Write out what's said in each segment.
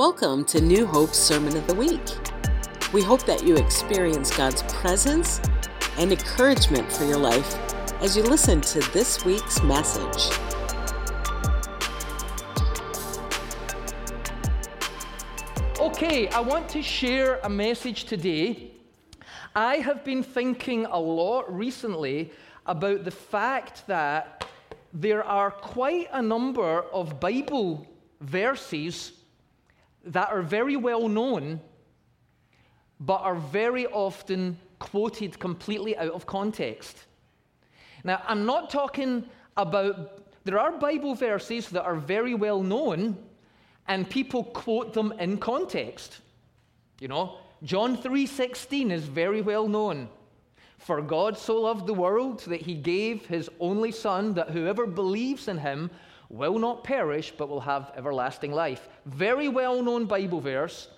Welcome to New Hope's Sermon of the Week. We hope that you experience God's presence and encouragement for your life as you listen to this week's message. Okay, I want to share a message today. I have been thinking a lot recently about the fact that there are quite a number of Bible verses that are very well known, but are very often quoted completely out of context. Now, I'm not talking about, there are Bible verses that are very well known, and people quote them in context. You know, John 3:16 is very well known. For God so loved the world that he gave his only son that whoever believes in him will not perish but will have everlasting life. Very well known Bible verse,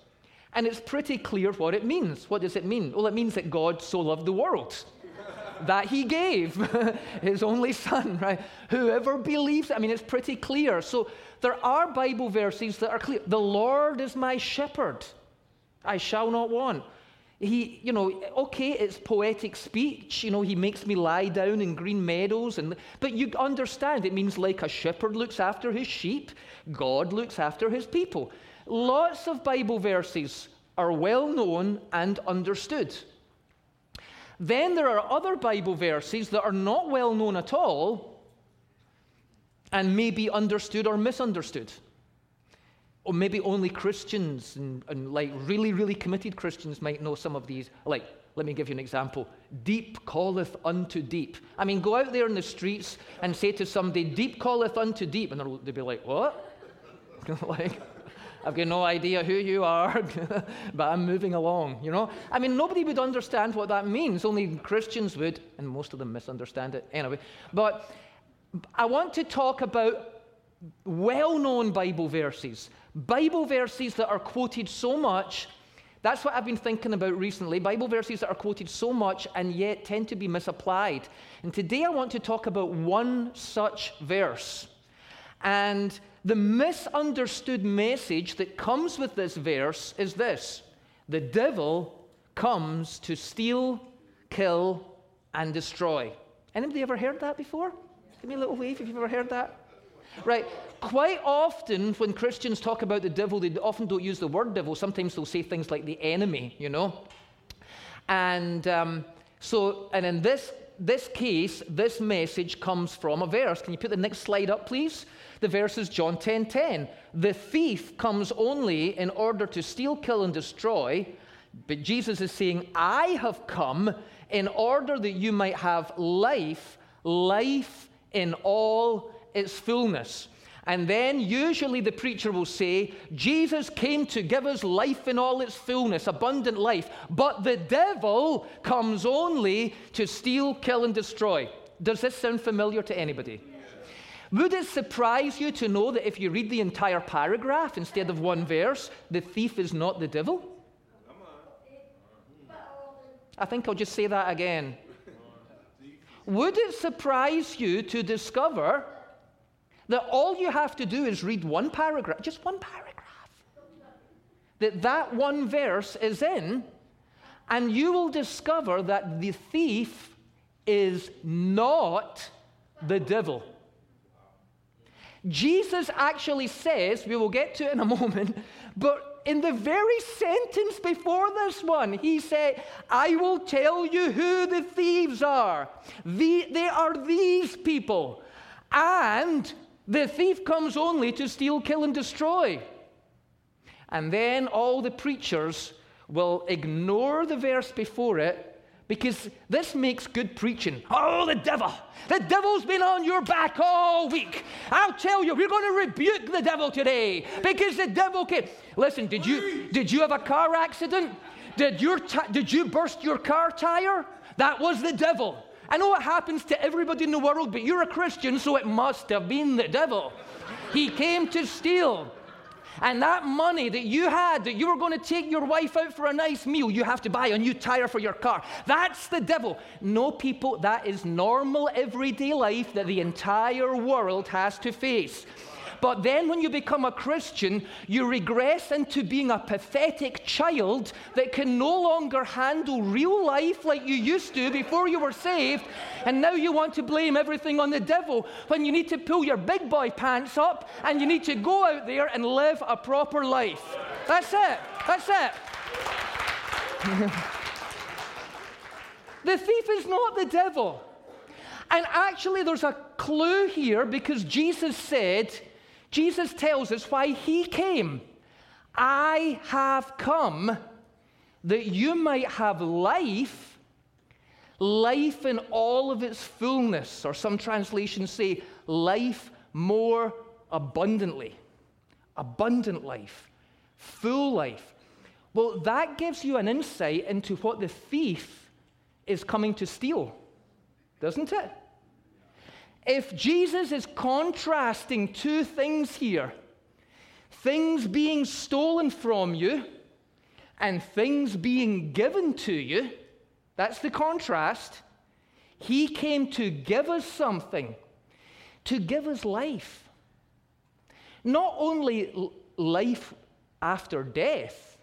and it's pretty clear what it means. What does it mean? Well, it means that God so loved the world that he gave his only son, right? Whoever believes, I mean, it's pretty clear. So there are Bible verses that are clear. The Lord is my shepherd, I shall not want. He, you know, okay, it's poetic speech. You know, he makes me lie down in green meadows. And, but you understand, it means like a shepherd looks after his sheep, God looks after his people. Lots of Bible verses are well known and understood. Then there are other Bible verses that are not well known at all and may be understood or misunderstood or maybe only Christians and, and, like really, really committed Christians might know some of these. Like, let me give you an example. Deep calleth unto deep. I mean, go out there in the streets and say to somebody, Deep calleth unto deep. And they'll, they'll be like, What? like, I've got no idea who you are, but I'm moving along, you know? I mean, nobody would understand what that means. Only Christians would, and most of them misunderstand it anyway. But I want to talk about well known Bible verses Bible verses that are quoted so much. That's what I've been thinking about recently. Bible verses that are quoted so much and yet tend to be misapplied. And today I want to talk about one such verse. And the misunderstood message that comes with this verse is this the devil comes to steal, kill, and destroy. Anybody ever heard that before? Give me a little wave if you've ever heard that. Right? Quite often, when Christians talk about the devil, they often don't use the word devil. Sometimes they'll say things like the enemy, you know? And um, so, and in this, this case, this message comes from a verse. Can you put the next slide up, please? The verse is John 10 10. The thief comes only in order to steal, kill, and destroy. But Jesus is saying, I have come in order that you might have life, life in all its fullness. And then usually the preacher will say, Jesus came to give us life in all its fullness, abundant life, but the devil comes only to steal, kill, and destroy. Does this sound familiar to anybody? Would it surprise you to know that if you read the entire paragraph instead of one verse, the thief is not the devil? I think I'll just say that again. Would it surprise you to discover that all you have to do is read one paragraph, just one paragraph, that that one verse is in, and you will discover that the thief is not the devil. Jesus actually says, we will get to it in a moment, but in the very sentence before this one, he said, I will tell you who the thieves are. The, they are these people. And the thief comes only to steal, kill, and destroy. And then all the preachers will ignore the verse before it because this makes good preaching. Oh, the devil. The devil's been on your back all week. I'll tell you, we're going to rebuke the devil today because the devil came. Listen, did you, did you have a car accident? Did, your did you burst your car tire? That was the devil. I know it happens to everybody in the world, but you're a Christian, so it must have been the devil. He came to steal. And that money that you had, that you were going to take your wife out for a nice meal, you have to buy a new tire for your car. That's the devil. No, people, that is normal everyday life that the entire world has to face. But then when you become a Christian, you regress into being a pathetic child that can no longer handle real life like you used to before you were saved. And now you want to blame everything on the devil when you need to pull your big boy pants up and you need to go out there and live a proper life. That's it. That's it. the thief is not the devil. And actually, there's a clue here because Jesus said, Jesus tells us why he came. I have come that you might have life, life in all of its fullness, or some translations say life more abundantly. Abundant life, full life. Well, that gives you an insight into what the thief is coming to steal, doesn't it? If Jesus is contrasting two things here things being stolen from you and things being given to you, that's the contrast. He came to give us something, to give us life. Not only life after death.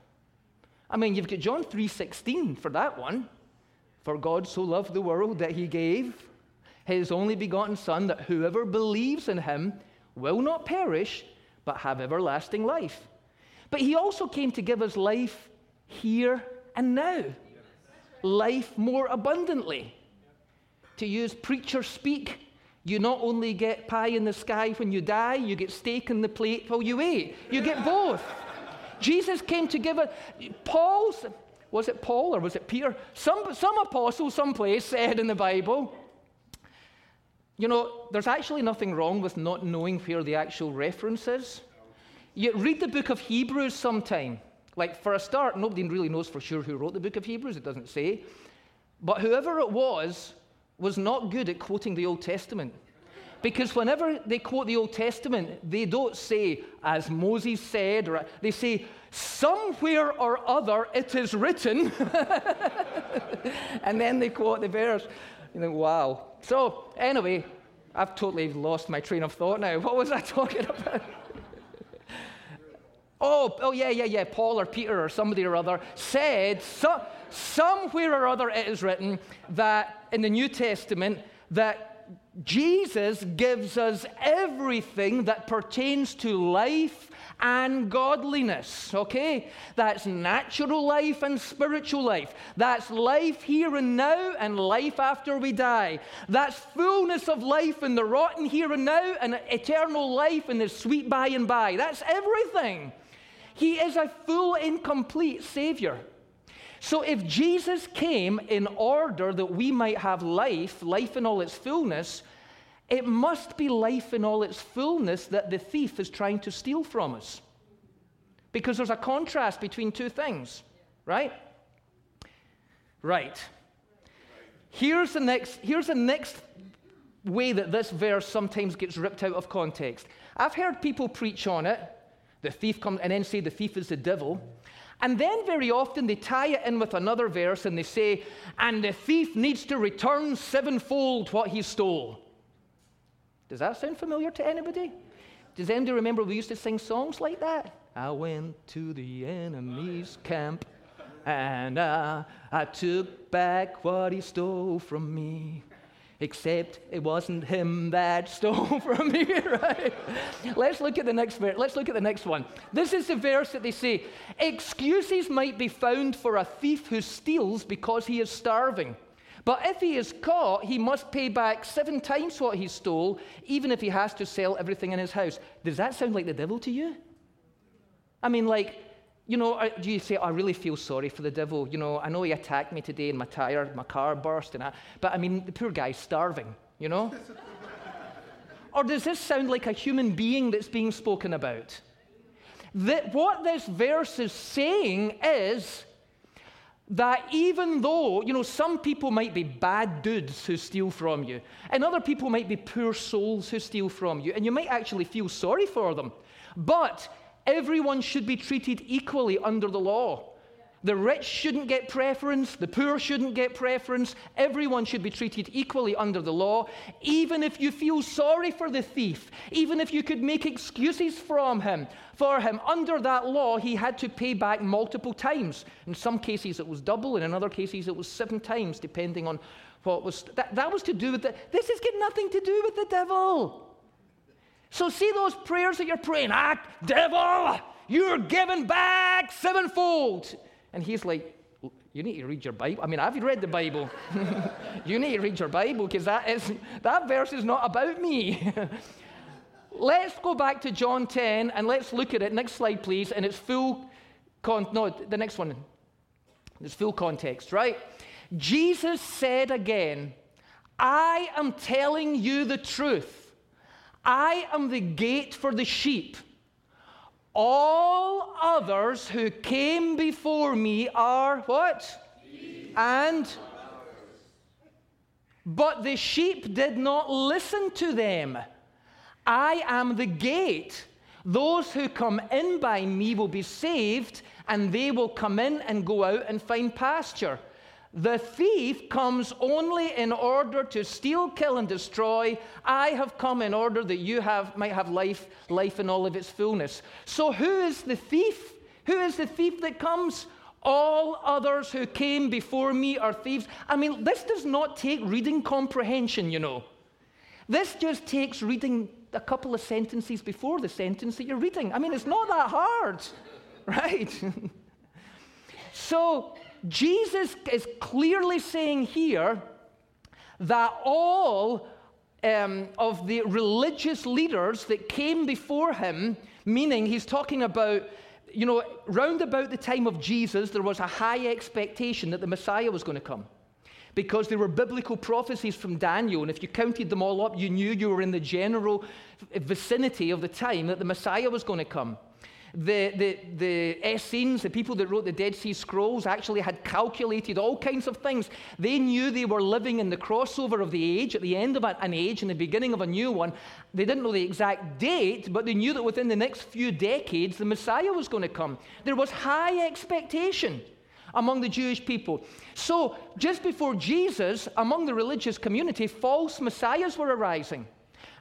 I mean, you've got John 3:16 for that one. For God so loved the world that he gave his only begotten Son, that whoever believes in him will not perish, but have everlasting life. But he also came to give us life here and now, life more abundantly. To use preacher speak, you not only get pie in the sky when you die, you get steak in the plate while you eat. You get both. Jesus came to give us. Paul's, was it Paul or was it Peter? Some, some apostle, someplace said in the Bible, you know, there's actually nothing wrong with not knowing where the actual reference is. You read the book of Hebrews sometime. Like, for a start, nobody really knows for sure who wrote the book of Hebrews, it doesn't say. But whoever it was, was not good at quoting the Old Testament. Because whenever they quote the Old Testament, they don't say, as Moses said, or they say, somewhere or other it is written. and then they quote the verse. You think, wow. So, anyway, I've totally lost my train of thought now. What was I talking about? oh, oh, yeah, yeah, yeah. Paul or Peter or somebody or other said, so, somewhere or other it is written that in the New Testament that Jesus gives us everything that pertains to life and godliness, okay? That's natural life and spiritual life. That's life here and now and life after we die. That's fullness of life in the rotten here and now and eternal life in the sweet by and by. That's everything. He is a full and complete Savior. So if Jesus came in order that we might have life, life in all its fullness, it must be life in all its fullness that the thief is trying to steal from us. Because there's a contrast between two things, right? Right. Here's the next, here's the next way that this verse sometimes gets ripped out of context. I've heard people preach on it, the thief comes, and then say the thief is the devil. And then very often they tie it in with another verse and they say, and the thief needs to return sevenfold what he stole. Does that sound familiar to anybody? Does anybody remember we used to sing songs like that? I went to the enemy's camp and I, I took back what he stole from me. Except it wasn't him that stole from me, right? Let's look at the next verse. Let's look at the next one. This is the verse that they say excuses might be found for a thief who steals because he is starving. But if he is caught, he must pay back seven times what he stole, even if he has to sell everything in his house. Does that sound like the devil to you? I mean, like, you know, do you say, I really feel sorry for the devil? You know, I know he attacked me today and my tire, my car burst, and that, but I mean, the poor guy's starving, you know? or does this sound like a human being that's being spoken about? That what this verse is saying is that even though, you know, some people might be bad dudes who steal from you, and other people might be poor souls who steal from you, and you might actually feel sorry for them, but everyone should be treated equally under the law. The rich shouldn't get preference. The poor shouldn't get preference. Everyone should be treated equally under the law. Even if you feel sorry for the thief, even if you could make excuses from him, for him, under that law, he had to pay back multiple times. In some cases, it was double, and in other cases, it was seven times, depending on what was. That, that was to do with the. This has got nothing to do with the devil. So, see those prayers that you're praying, ah, devil, you're giving back sevenfold. And he's like, you need to read your Bible. I mean, I've read the Bible. you need to read your Bible because that, is, that verse is not about me. let's go back to John 10 and let's look at it. Next slide, please. And it's full, con- no, the next one. It's full context, right? Jesus said again, I am telling you the truth. I am the gate for the sheep. All others who came before me are what? And but the sheep did not listen to them. I am the gate. Those who come in by me will be saved, and they will come in and go out and find pasture. The thief comes only in order to steal, kill, and destroy. I have come in order that you have, might have life, life in all of its fullness. So, who is the thief? Who is the thief that comes? All others who came before me are thieves. I mean, this does not take reading comprehension, you know. This just takes reading a couple of sentences before the sentence that you're reading. I mean, it's not that hard, right? so, Jesus is clearly saying here that all um, of the religious leaders that came before him, meaning he's talking about, you know, round about the time of Jesus, there was a high expectation that the Messiah was going to come. Because there were biblical prophecies from Daniel, and if you counted them all up, you knew you were in the general vicinity of the time that the Messiah was going to come. The, the, the Essenes, the people that wrote the Dead Sea Scrolls, actually had calculated all kinds of things. They knew they were living in the crossover of the age, at the end of an age and the beginning of a new one. They didn't know the exact date, but they knew that within the next few decades, the Messiah was going to come. There was high expectation among the Jewish people. So, just before Jesus, among the religious community, false messiahs were arising.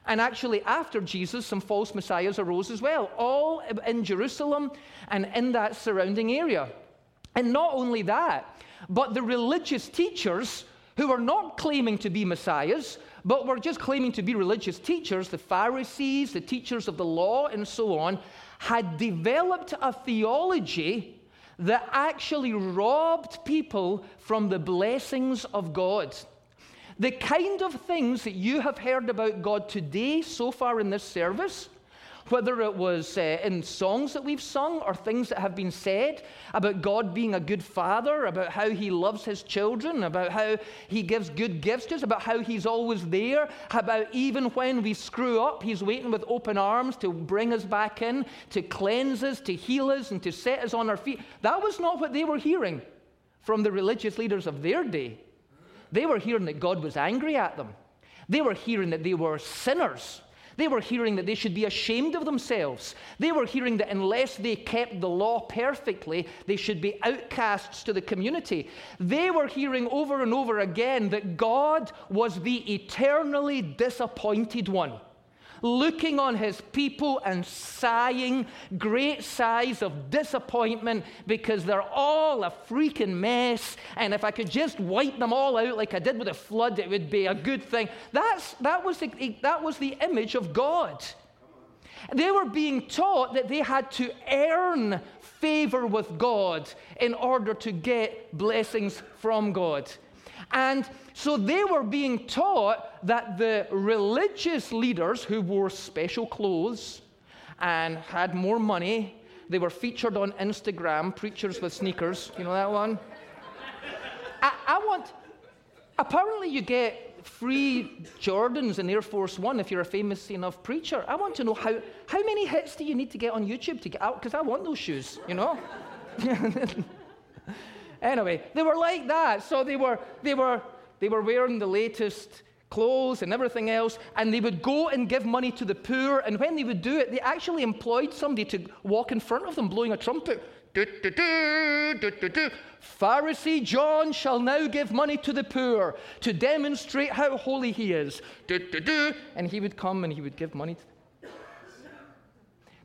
And actually, after Jesus, some false messiahs arose as well, all in Jerusalem and in that surrounding area. And not only that, but the religious teachers who were not claiming to be messiahs, but were just claiming to be religious teachers, the Pharisees, the teachers of the law, and so on, had developed a theology that actually robbed people from the blessings of God. The kind of things that you have heard about God today so far in this service, whether it was uh, in songs that we've sung or things that have been said about God being a good father, about how he loves his children, about how he gives good gifts to us, about how he's always there, about even when we screw up, he's waiting with open arms to bring us back in, to cleanse us, to heal us, and to set us on our feet. That was not what they were hearing from the religious leaders of their day. They were hearing that God was angry at them. They were hearing that they were sinners. They were hearing that they should be ashamed of themselves. They were hearing that unless they kept the law perfectly, they should be outcasts to the community. They were hearing over and over again that God was the eternally disappointed one looking on his people and sighing great sighs of disappointment because they're all a freaking mess. And if I could just wipe them all out like I did with the flood, it would be a good thing. That's, that, was the, that was the image of God. They were being taught that they had to earn favor with God in order to get blessings from God. And so they were being taught that the religious leaders who wore special clothes and had more money, they were featured on Instagram, preachers with sneakers. You know that one? I, I want, apparently, you get free Jordans and Air Force One if you're a famous enough preacher. I want to know how, how many hits do you need to get on YouTube to get out? Because I want those shoes, you know? Anyway, they were like that. So they were, they were, they were wearing the latest clothes and everything else, and they would go and give money to the poor. And when they would do it, they actually employed somebody to walk in front of them blowing a trumpet. Do, do, do, Pharisee John shall now give money to the poor to demonstrate how holy he is. And he would come and he would give money to them.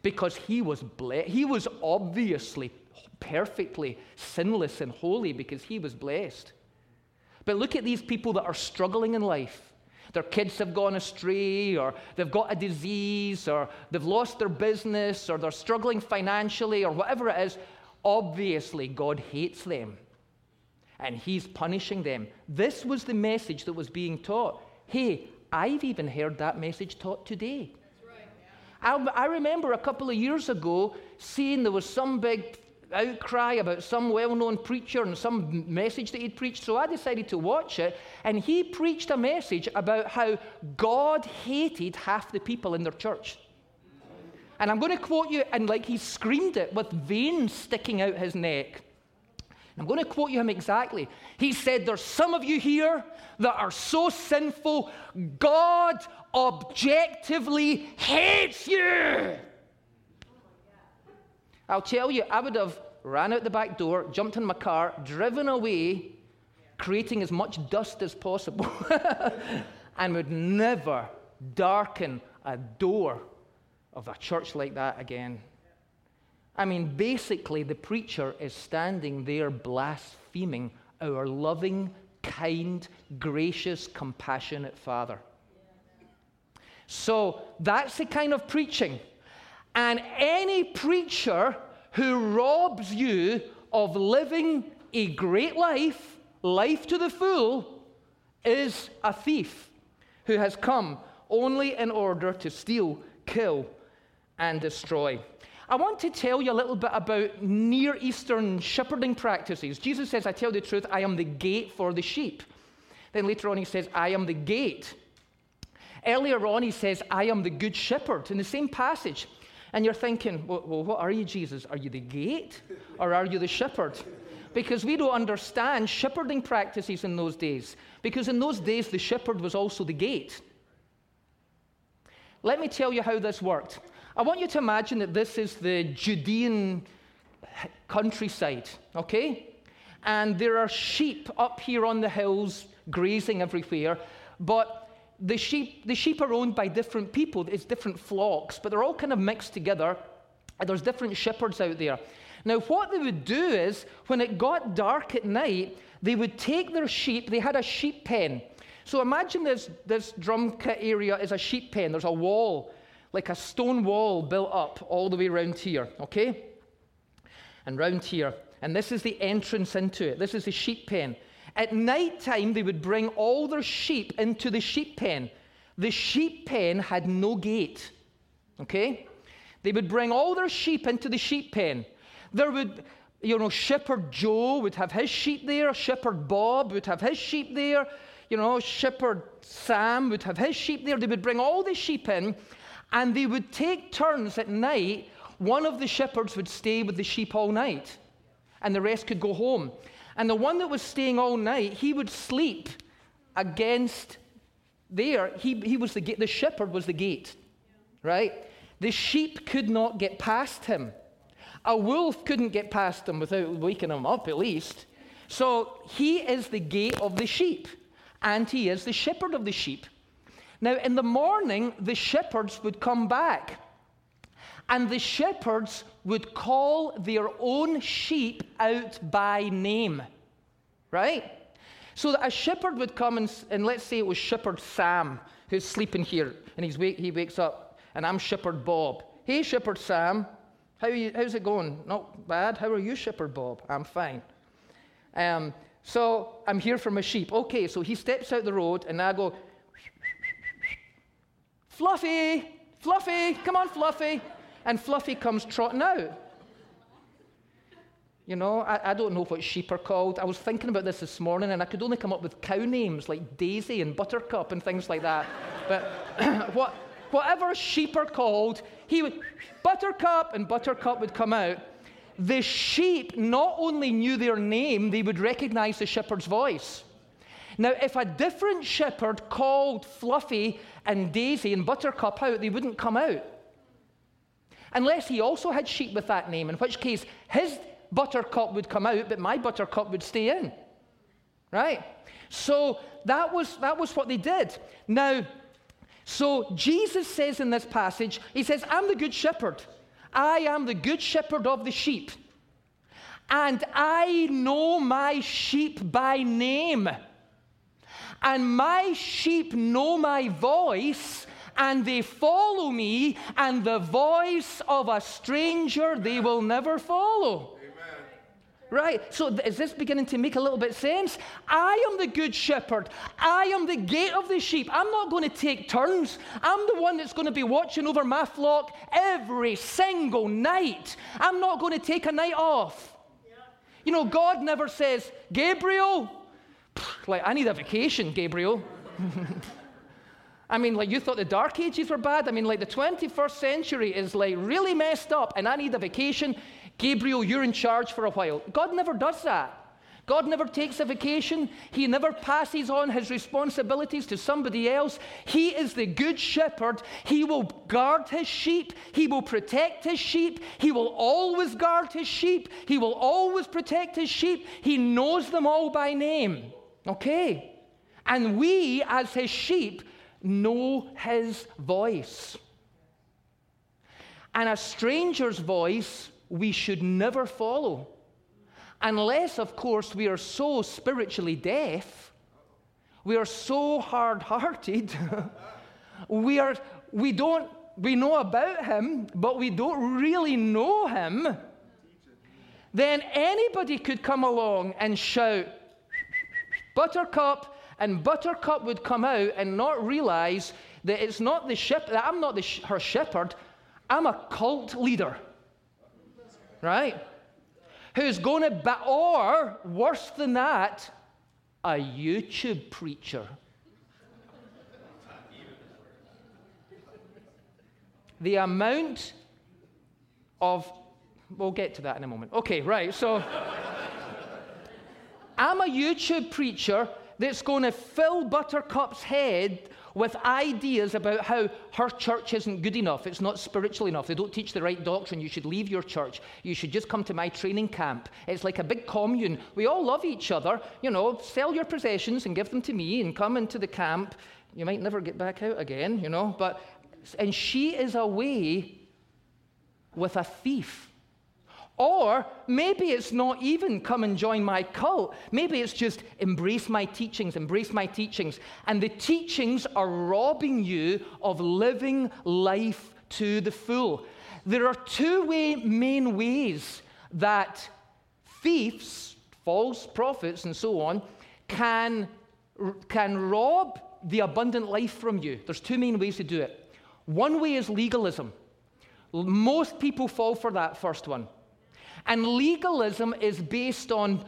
because he was blessed. He was obviously perfectly sinless and holy because he was blessed. But look at these people that are struggling in life. Their kids have gone astray, or they've got a disease, or they've lost their business, or they're struggling financially, or whatever it is. Obviously, God hates them and He's punishing them. This was the message that was being taught. Hey, I've even heard that message taught today. I, I remember a couple of years ago seeing there was some big outcry about some well known preacher and some message that he'd preached. So I decided to watch it. And he preached a message about how God hated half the people in their church. And I'm going to quote you, and like he screamed it with veins sticking out his neck. I'm going to quote you him exactly. He said, There's some of you here that are so sinful, God objectively hates you. I'll tell you, I would have ran out the back door, jumped in my car, driven away, creating as much dust as possible, and would never darken a door of a church like that again. I mean, basically, the preacher is standing there blaspheming our loving, kind, gracious, compassionate Father. So that's the kind of preaching. And any preacher who robs you of living a great life, life to the full, is a thief who has come only in order to steal, kill, and destroy. I want to tell you a little bit about Near Eastern shepherding practices. Jesus says, I tell the truth, I am the gate for the sheep. Then later on, he says, I am the gate. Earlier on, he says, I am the good shepherd in the same passage. And you're thinking, well, well, what are you, Jesus? Are you the gate or are you the shepherd? Because we don't understand shepherding practices in those days. Because in those days, the shepherd was also the gate. Let me tell you how this worked. I want you to imagine that this is the Judean countryside, okay? And there are sheep up here on the hills grazing everywhere, but the sheep, the sheep are owned by different people. It's different flocks, but they're all kind of mixed together. And there's different shepherds out there. Now, what they would do is, when it got dark at night, they would take their sheep, they had a sheep pen. So imagine this, this drum kit area is a sheep pen. There's a wall like a stone wall built up all the way around here, okay? And round here. And this is the entrance into it. This is the sheep pen. At night time, they would bring all their sheep into the sheep pen. The sheep pen had no gate, okay? They would bring all their sheep into the sheep pen. There would, you know, Shepherd Joe would have his sheep there, Shepherd Bob would have his sheep there, you know, Shepherd Sam would have his sheep there. They would bring all the sheep in, and they would take turns at night. One of the shepherds would stay with the sheep all night, and the rest could go home. And the one that was staying all night, he would sleep against there. He, he was the gate. The shepherd was the gate, right? The sheep could not get past him. A wolf couldn't get past him without waking him up, at least. So he is the gate of the sheep, and he is the shepherd of the sheep. Now, in the morning, the shepherds would come back, and the shepherds would call their own sheep out by name, right? So that a shepherd would come, and, and let's say it was Shepherd Sam who's sleeping here, and he's wake, he wakes up, and I'm Shepherd Bob. Hey, Shepherd Sam, how you, how's it going? Not bad. How are you, Shepherd Bob? I'm fine. Um, so I'm here for my sheep. Okay, so he steps out the road, and I go, Fluffy, Fluffy, come on, Fluffy. And Fluffy comes trotting out. You know, I, I, don't know what sheep are called. I was thinking about this this morning and I could only come up with cow names like Daisy and Buttercup and things like that. but what, whatever sheep are called, he would, Buttercup, and Buttercup would come out. The sheep not only knew their name, they would recognize the shepherd's voice. Now, if a different shepherd called Fluffy and Daisy and Buttercup out, they wouldn't come out. Unless he also had sheep with that name, in which case his Buttercup would come out, but my Buttercup would stay in. Right? So that was, that was what they did. Now, so Jesus says in this passage, He says, I'm the good shepherd. I am the good shepherd of the sheep. And I know my sheep by name. And my sheep know my voice, and they follow me, and the voice of a stranger they will never follow. Right, so is this beginning to make a little bit sense? I am the good shepherd. I am the gate of the sheep. I'm not going to take turns. I'm the one that's going to be watching over my flock every single night. I'm not going to take a night off. You know, God never says, Gabriel, like, I need a vacation, Gabriel. I mean, like, you thought the Dark Ages were bad? I mean, like, the 21st century is, like, really messed up, and I need a vacation. Gabriel, you're in charge for a while. God never does that. God never takes a vacation. He never passes on his responsibilities to somebody else. He is the good shepherd. He will guard his sheep. He will protect his sheep. He will always guard his sheep. He will always protect his sheep. He knows them all by name. Okay? And we, as his sheep, know his voice. And a stranger's voice we should never follow. Unless, of course, we are so spiritually deaf, we are so hard hearted, we, are, we don't, we know about him, but we don't really know him, then anybody could come along and shout, Buttercup, and Buttercup would come out and not realize that it's not the ship, that I'm not the, her shepherd, I'm a cult leader right? Who's going to, ba- or worse than that, a YouTube preacher. the amount of, we'll get to that in a moment. Okay, right, so I'm a YouTube preacher that's going to fill Buttercup's head with ideas about how her church isn't good enough, it's not spiritual enough, they don't teach the right doctrine, you should leave your church, you should just come to my training camp. It's like a big commune. We all love each other. You know, sell your possessions and give them to me and come into the camp. You might never get back out again, you know, but and she is away with a thief. Or maybe it's not even come and join my cult. Maybe it's just embrace my teachings, embrace my teachings. And the teachings are robbing you of living life to the full. There are two way, main ways that thieves, false prophets, and so on, can, can rob the abundant life from you. There's two main ways to do it. One way is legalism. Most people fall for that first one. And legalism is based on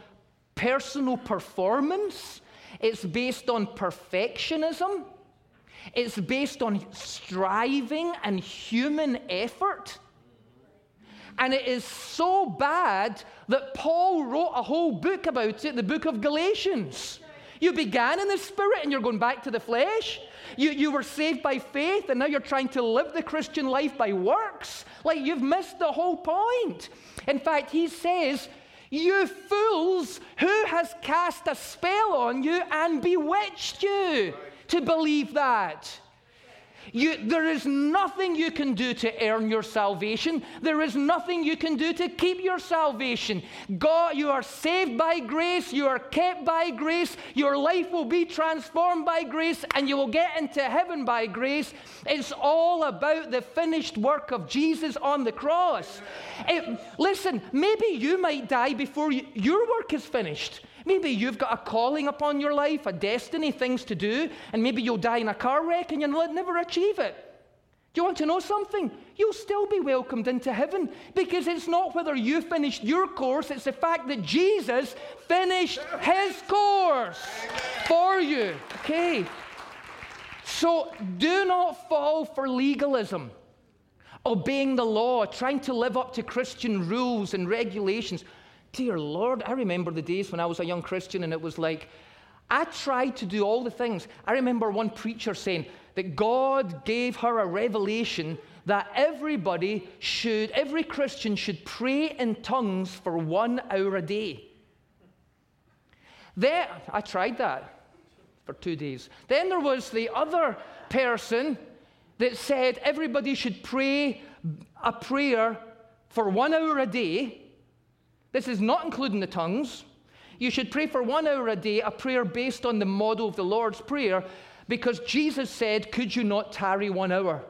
personal performance, it's based on perfectionism, it's based on striving and human effort. And it is so bad that Paul wrote a whole book about it, the book of Galatians. You began in the spirit and you're going back to the flesh. You, you were saved by faith and now you're trying to live the Christian life by works. Like you've missed the whole point. In fact, he says, You fools, who has cast a spell on you and bewitched you to believe that? You, there is nothing you can do to earn your salvation. There is nothing you can do to keep your salvation. God, you are saved by grace. You are kept by grace. Your life will be transformed by grace, and you will get into heaven by grace. It's all about the finished work of Jesus on the cross. It, listen, maybe you might die before you, your work is finished. Maybe you've got a calling upon your life, a destiny, things to do, and maybe you'll die in a car wreck and you'll never achieve it. Do you want to know something? You'll still be welcomed into heaven because it's not whether you finished your course, it's the fact that Jesus finished his course for you. Okay. So do not fall for legalism, obeying the law, trying to live up to Christian rules and regulations. Dear Lord, I remember the days when I was a young Christian and it was like, I tried to do all the things. I remember one preacher saying that God gave her a revelation that everybody should, every Christian should pray in tongues for one hour a day. Then I tried that for two days. Then there was the other person that said everybody should pray a prayer for one hour a day. This is not including the tongues. You should pray for one hour a day, a prayer based on the model of the Lord's Prayer, because Jesus said, Could you not tarry one hour?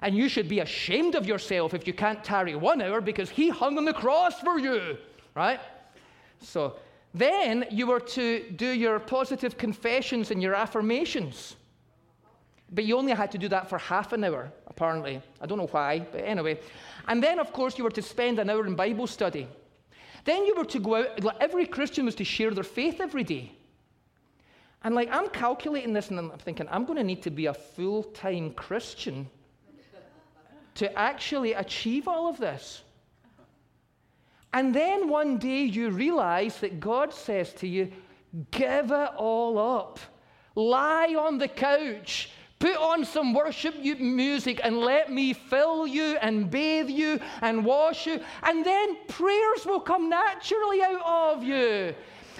And you should be ashamed of yourself if you can't tarry one hour because he hung on the cross for you, right? So then you were to do your positive confessions and your affirmations. But you only had to do that for half an hour, apparently. I don't know why, but anyway. And then, of course, you were to spend an hour in Bible study. Then you were to go out, like every Christian was to share their faith every day. And like, I'm calculating this and I'm thinking, I'm going to need to be a full time Christian to actually achieve all of this. And then one day you realize that God says to you, Give it all up. Lie on the couch. Put on some worship music and let me fill you and bathe you and wash you. And then prayers will come naturally out of you.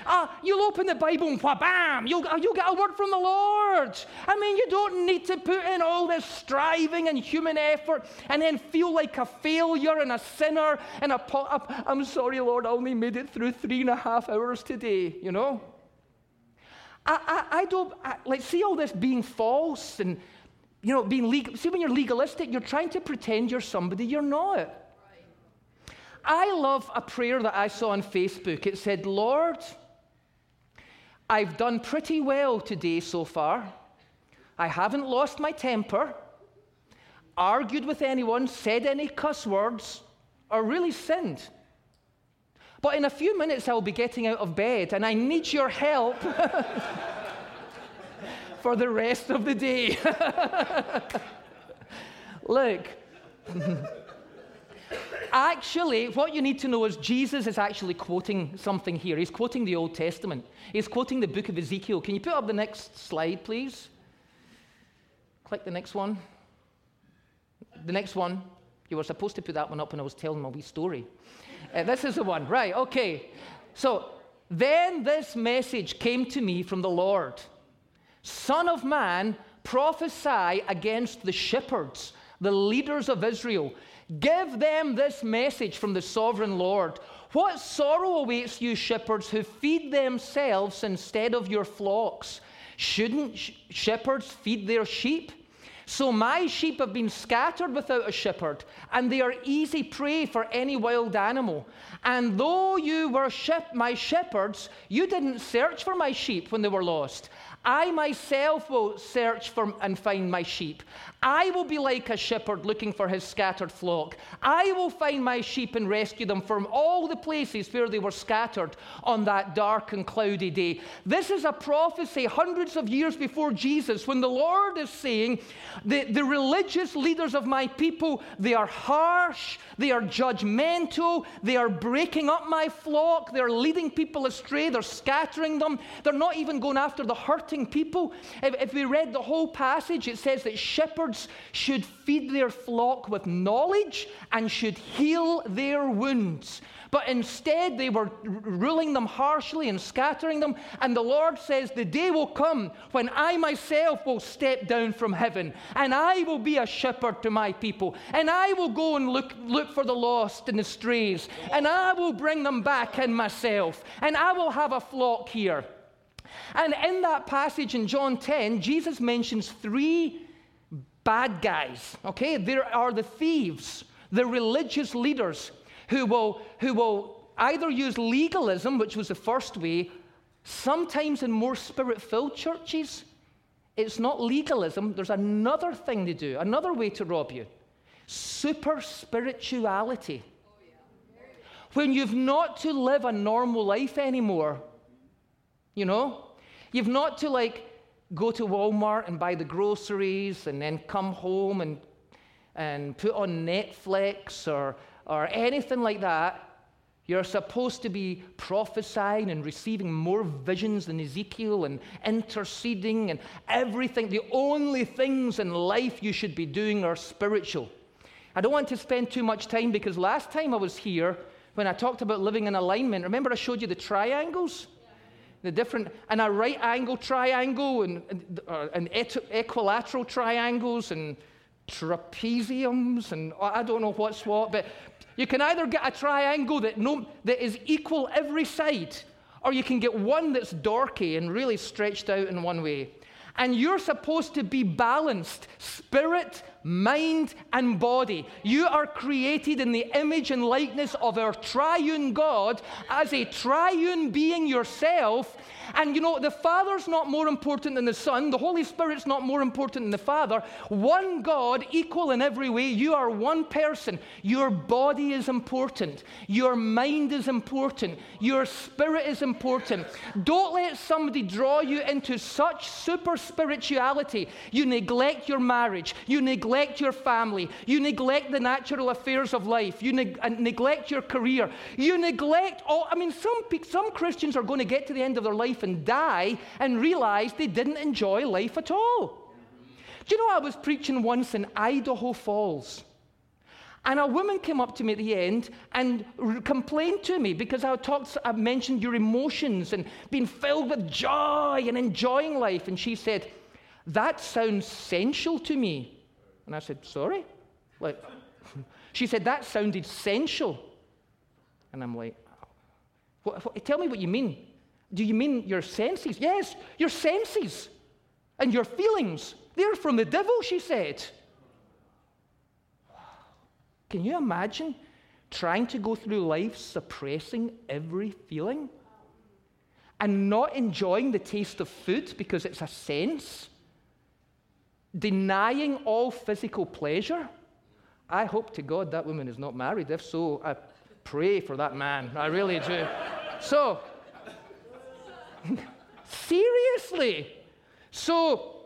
Uh, you'll open the Bible and bam, you'll, you'll get a word from the Lord. I mean, you don't need to put in all this striving and human effort and then feel like a failure and a sinner and a... Po- I'm sorry, Lord, I only made it through three and a half hours today, you know? I, I, I don't, I, like, see all this being false and, you know, being legal. See, when you're legalistic, you're trying to pretend you're somebody you're not. I love a prayer that I saw on Facebook. It said, Lord, I've done pretty well today so far. I haven't lost my temper, argued with anyone, said any cuss words, or really sinned. But in a few minutes, I'll be getting out of bed, and I need your help for the rest of the day. Look, actually, what you need to know is Jesus is actually quoting something here. He's quoting the Old Testament, he's quoting the book of Ezekiel. Can you put up the next slide, please? Click the next one. The next one. You were supposed to put that one up when I was telling my wee story. Uh, this is the one, right? Okay. So then this message came to me from the Lord Son of man, prophesy against the shepherds, the leaders of Israel. Give them this message from the sovereign Lord. What sorrow awaits you, shepherds, who feed themselves instead of your flocks? Shouldn't sh- shepherds feed their sheep? So my sheep have been scattered without a shepherd, and they are easy prey for any wild animal. And though you were shep- my shepherds, you didn't search for my sheep when they were lost. I myself will search for and find my sheep. I will be like a shepherd looking for his scattered flock. I will find my sheep and rescue them from all the places where they were scattered on that dark and cloudy day. This is a prophecy hundreds of years before Jesus when the Lord is saying, the, the religious leaders of my people, they are harsh, they are judgmental, they are breaking up my flock, they're leading people astray, they're scattering them, they're not even going after the hurting people. If, if we read the whole passage, it says that shepherds should feed their flock with knowledge and should heal their wounds. But instead, they were ruling them harshly and scattering them. And the Lord says, The day will come when I myself will step down from heaven, and I will be a shepherd to my people, and I will go and look, look for the lost and the strays, and I will bring them back in myself, and I will have a flock here. And in that passage in John 10, Jesus mentions three bad guys, okay? There are the thieves, the religious leaders who will, who will either use legalism, which was the first way, sometimes in more spirit filled churches. It's not legalism, there's another thing to do, another way to rob you super spirituality. When you've not to live a normal life anymore, you know? You've not to like go to Walmart and buy the groceries and then come home and, and put on Netflix or, or anything like that. You're supposed to be prophesying and receiving more visions than Ezekiel and interceding and everything. The only things in life you should be doing are spiritual. I don't want to spend too much time because last time I was here, when I talked about living in alignment, remember I showed you the triangles? The different, and a right angle triangle and, and, uh, and equilateral triangles and trapeziums and I don't know what's what, but you can either get a triangle that, no, that is equal every side, or you can get one that's dorky and really stretched out in one way. And you're supposed to be balanced spirit, mind, and body. You are created in the image and likeness of our triune God as a triune being yourself. And you know, the Father's not more important than the Son, the Holy Spirit's not more important than the Father. One God, equal in every way. You are one person. Your body is important, your mind is important, your spirit is important. Don't let somebody draw you into such super spirituality. You neglect your marriage, you neglect your family, you neglect the natural affairs of life, you neg- uh, neglect your career, you neglect all. I mean, some, some Christians are going to get to the end of their life and die and realize they didn't enjoy life at all. Do you know, I was preaching once in Idaho Falls. And a woman came up to me at the end and r- complained to me because I talked, I mentioned your emotions and being filled with joy and enjoying life. And she said, That sounds sensual to me. And I said, Sorry? Like, she said, That sounded sensual. And I'm like, what, what, Tell me what you mean. Do you mean your senses? Yes, your senses and your feelings. They're from the devil, she said. Can you imagine trying to go through life suppressing every feeling and not enjoying the taste of food because it's a sense? Denying all physical pleasure? I hope to God that woman is not married. If so, I pray for that man. I really do. so, seriously. So,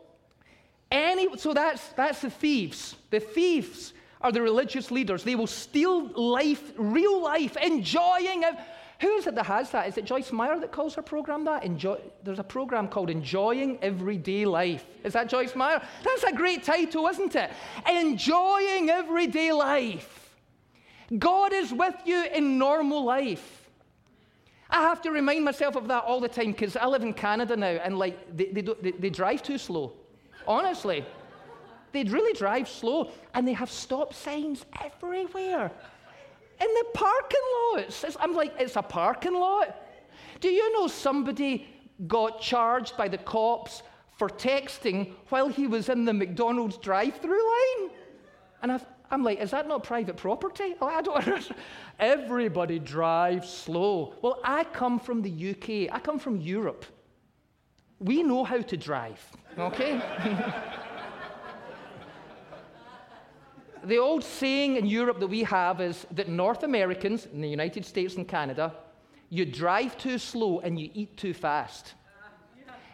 any, so that's, that's the thieves. The thieves are the religious leaders. They will steal life, real life, enjoying it. Who is it that has that? Is it Joyce Meyer that calls her program that? Enjoy, there's a program called Enjoying Everyday Life. Is that Joyce Meyer? That's a great title, isn't it? Enjoying Everyday Life. God is with you in normal life. I have to remind myself of that all the time because I live in Canada now and like they, they, they, they drive too slow. Honestly. They'd really drive slow, and they have stop signs everywhere. In the parking lots. It's, I'm like, it's a parking lot. Do you know somebody got charged by the cops for texting while he was in the McDonald's drive through line? And i am like, is that not private property? Oh, I don't understand. Everybody drives slow. Well, I come from the UK, I come from Europe. We know how to drive, okay? the old saying in Europe that we have is that North Americans, in the United States and Canada, you drive too slow and you eat too fast.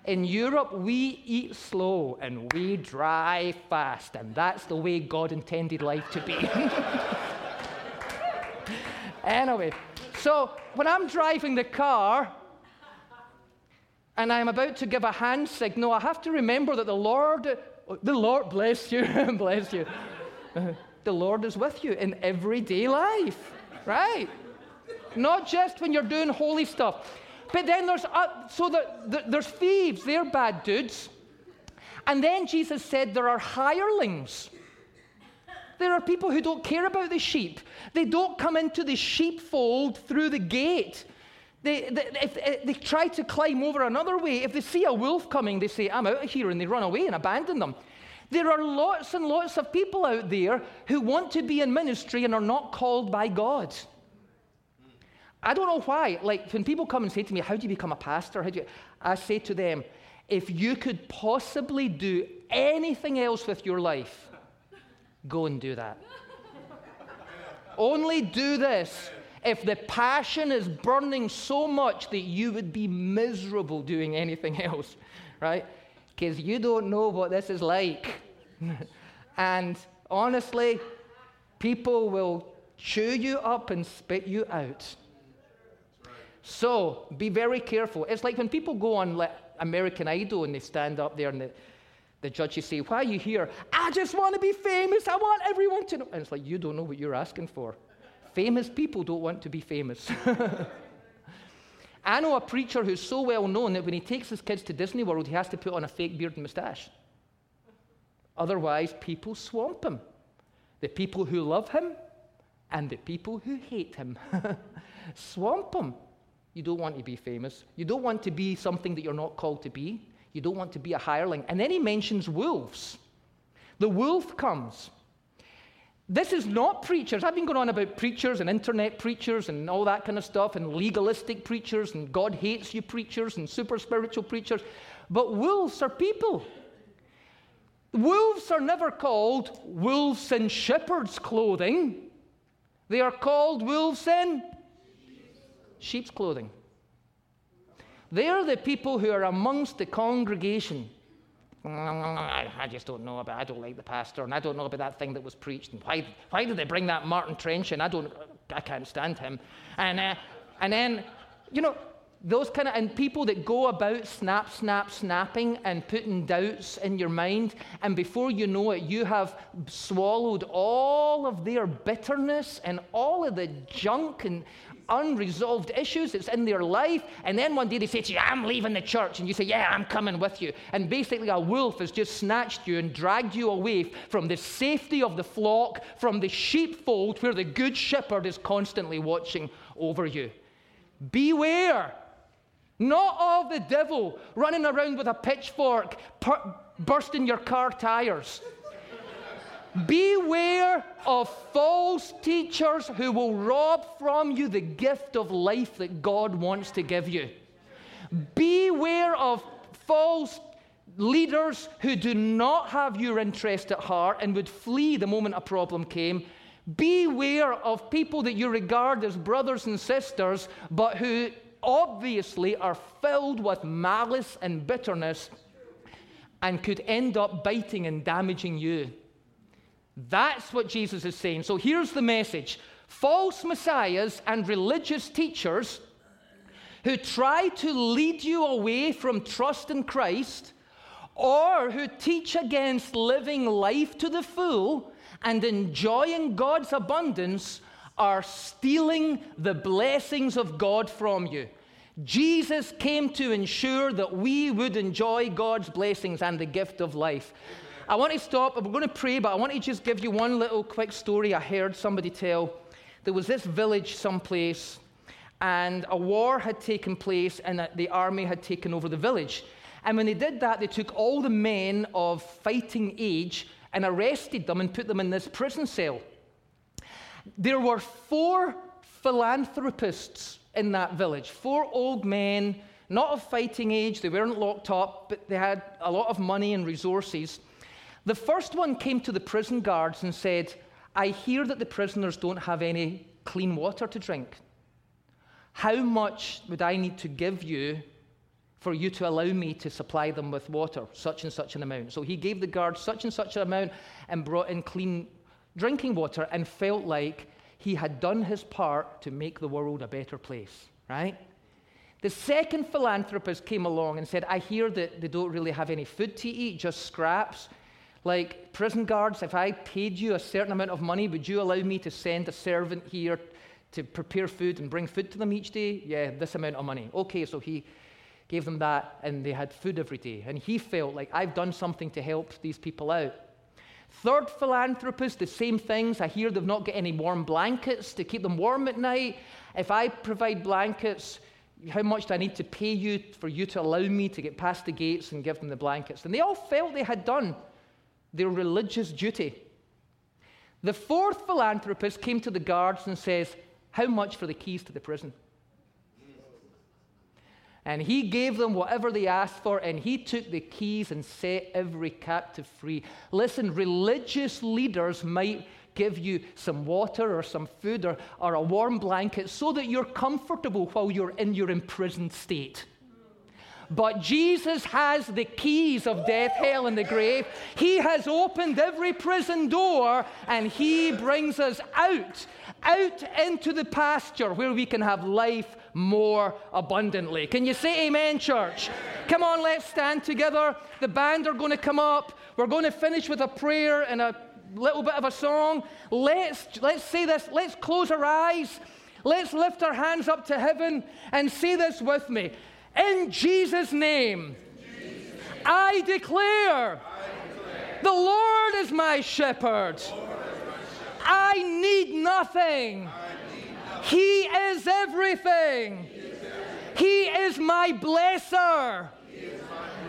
In Europe, we eat slow and we drive fast, and that's the way God intended life to be. anyway, so when I'm driving the car and I'm about to give a hand signal, I have to remember that the Lord, the Lord, bless you, and bless you the Lord is with you in everyday life, right? Not just when you're doing holy stuff. But then there's, uh, so the, the, there's thieves, they're bad dudes. And then Jesus said there are hirelings. There are people who don't care about the sheep. They don't come into the sheepfold through the gate. They, they, if, if they try to climb over another way, if they see a wolf coming, they say, I'm out of here, and they run away and abandon them. There are lots and lots of people out there who want to be in ministry and are not called by God. I don't know why. Like when people come and say to me, How do you become a pastor? How do you? I say to them, If you could possibly do anything else with your life, go and do that. Only do this if the passion is burning so much that you would be miserable doing anything else, right? Because you don't know what this is like. and honestly, people will chew you up and spit you out. So be very careful. It's like when people go on like, American Idol and they stand up there and the, the judges say, Why are you here? I just want to be famous. I want everyone to know. And it's like, You don't know what you're asking for. Famous people don't want to be famous. I know a preacher who's so well known that when he takes his kids to Disney World, he has to put on a fake beard and mustache. Otherwise, people swamp him. The people who love him and the people who hate him swamp him. You don't want to be famous. You don't want to be something that you're not called to be. You don't want to be a hireling. And then he mentions wolves. The wolf comes. This is not preachers. I've been going on about preachers and internet preachers and all that kind of stuff, and legalistic preachers and God hates you preachers and super spiritual preachers. But wolves are people. Wolves are never called wolves in shepherd's clothing, they are called wolves in sheep's clothing. They are the people who are amongst the congregation I just don't know about. I don't like the pastor, and I don't know about that thing that was preached. And why, why did they bring that Martin Trench in? I don't. I can't stand him. And uh, and then, you know, those kind of and people that go about snap, snap, snapping and putting doubts in your mind, and before you know it, you have swallowed all of their bitterness and all of the junk and unresolved issues that's in their life. And then one day they say to you, I'm leaving the church. And you say, Yeah, I'm coming with you. And basically, a wolf has just snatched you and dragged you away from the safety of the flock, from the sheepfold where the good shepherd is constantly watching over you. Beware. Not of the devil running around with a pitchfork, per- bursting your car tires. Beware of false teachers who will rob from you the gift of life that God wants to give you. Beware of false leaders who do not have your interest at heart and would flee the moment a problem came. Beware of people that you regard as brothers and sisters, but who obviously are filled with malice and bitterness and could end up biting and damaging you. That's what Jesus is saying. So here's the message false messiahs and religious teachers who try to lead you away from trust in Christ or who teach against living life to the full and enjoying God's abundance are stealing the blessings of God from you. Jesus came to ensure that we would enjoy God's blessings and the gift of life. I want to stop, we're going to pray, but I want to just give you one little quick story I heard somebody tell. There was this village someplace, and a war had taken place, and the army had taken over the village. And when they did that, they took all the men of fighting age and arrested them and put them in this prison cell. There were four philanthropists in that village, four old men, not of fighting age, they weren't locked up, but they had a lot of money and resources. The first one came to the prison guards and said, I hear that the prisoners don't have any clean water to drink. How much would I need to give you for you to allow me to supply them with water, such and such an amount? So he gave the guards such and such an amount and brought in clean drinking water and felt like he had done his part to make the world a better place, right? The second philanthropist came along and said, I hear that they don't really have any food to eat, just scraps. Like prison guards, if I paid you a certain amount of money, would you allow me to send a servant here to prepare food and bring food to them each day? Yeah, this amount of money. Okay, so he gave them that, and they had food every day. And he felt like I've done something to help these people out. Third philanthropist, the same things. I hear they've not got any warm blankets to keep them warm at night. If I provide blankets, how much do I need to pay you for you to allow me to get past the gates and give them the blankets? And they all felt they had done their religious duty. The fourth philanthropist came to the guards and says, How much for the keys to the prison? And he gave them whatever they asked for, and he took the keys and set every captive free. Listen, religious leaders might give you some water or some food or, or a warm blanket so that you're comfortable while you're in your imprisoned state. But Jesus has the keys of death, hell, and the grave. He has opened every prison door and He brings us out, out into the pasture where we can have life more abundantly. Can you say amen, church? Come on, let's stand together. The band are going to come up. We're going to finish with a prayer and a little bit of a song. Let's, let's say this. Let's close our eyes. Let's lift our hands up to heaven and say this with me. In Jesus' name, I, declare, the Lord is my shepherd. I need nothing. He is everything. He is my blesser.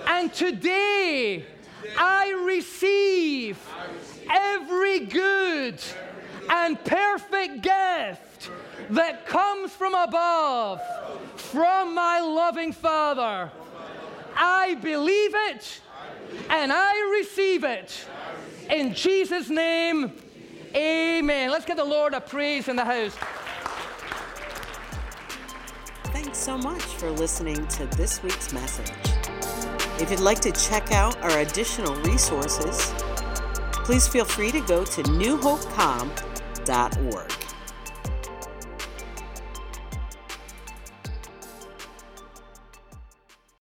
And today I receive every good and perfect gift that comes from above, from my loving Father. I believe it and I receive it. In Jesus' name, amen. Let's give the Lord a praise in the house. Thanks so much for listening to this week's message. If you'd like to check out our additional resources, please feel free to go to newhopecom.org.